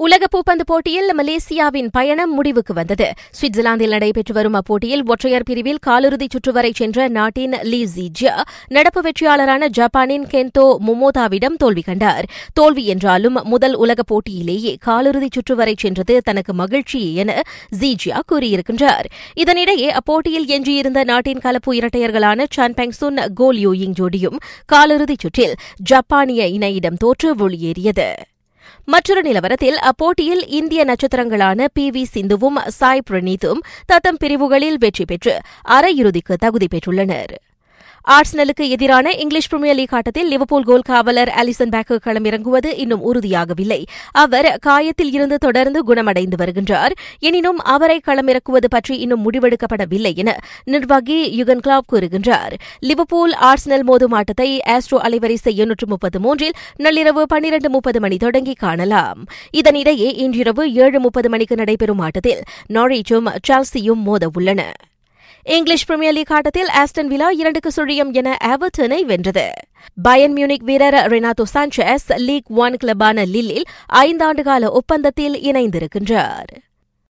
உலக பூப்பந்து போட்டியில் மலேசியாவின் பயணம் முடிவுக்கு வந்தது. சுவிட்சர்லாந்தில் நடைபெற்று வரும் அப்போட்டியில் ஒற்றையர் பிரிவில் காலிறுதிச் சுற்று வரை சென்ற நாட்டின் லீ ஜியா நடப்பு வெற்றியாளரான ஜப்பானின் கென்தோ மொமோதாவிடம் தோல்வி கண்டார். தோல்வி என்றாலும் முதல் உலகப் போட்டியிலேயே காலிறுதிச் சுற்று வரை சென்றது தனக்கு மகிழ்ச்சி என ஜீஜியா கூறியிருக்கின்றார். இதனிடையே அப்போட்டியில் எஞ்சியிருந்த நாட்டின் கலப்பு இரட்டையர்களான சான் பெங்சுன் கோல் யூயிங் ஜோடியும் காலிறுதிச் சுற்றில் ஜப்பானிய இணையிடம் தோற்று வெளியேறியது. மற்றொரு நிலவரத்தில் அப்போட்டியில் இந்திய நட்சத்திரங்களான பி வி சிந்துவும் சாய் பிரணீத்தும் தத்தம் பிரிவுகளில் வெற்றி பெற்று அரையிறுதிக்கு தகுதி பெற்றுள்ளனர். ஆர்ஸ்னலுக்கு எதிரான இங்கிலீஷ் பிரிமியர் லீக் ஆட்டத்தில் லிவர்பூல் கோல் காவலர் அலிசன் பேக்கர் களமிறங்குவது இன்னும் உறுதியாகவில்லை. அவர் காயத்தில் இருந்து தொடர்ந்து குணமடைந்து வருகின்றார். எனினும் அவரை களமிறக்குவது பற்றி இன்னும் முடிவெடுக்கப்படவில்லை என நிர்வாகி யுகன் கிளாப் கூறுகின்றார். லிவர்பூல் ஆர்ஸ்னல் மோதும் ஆட்டத்தை ஆஸ்ட்ரோ அலைவரிசை எண்ணூற்று முப்பது மூன்றில் நள்ளிரவு பன்னிரண்டு முப்பது மணி தொடங்கி காணலாம். இதனிடையே இன்றிரவு ஏழு முப்பது மணிக்கு நடைபெறும் ஆட்டத்தில் நாரிச்சும் சால்சியும் மோத உள்ளன இங்கிலீஷ் பிரிமியர் லீக் ஆட்டத்தில் ஆஸ்டன் விலா இரண்டுக்கு சுழியம் என ஆவர்டனை வென்றது. பயன் மியூனிக் வீரர் ரெனாத்தோ சாnchez லீக் ஒன் கிளப்பான லில்லில் ஐந்தாண்டு கால ஒப்பந்தத்தில் இணைந்திருக்கின்றார்.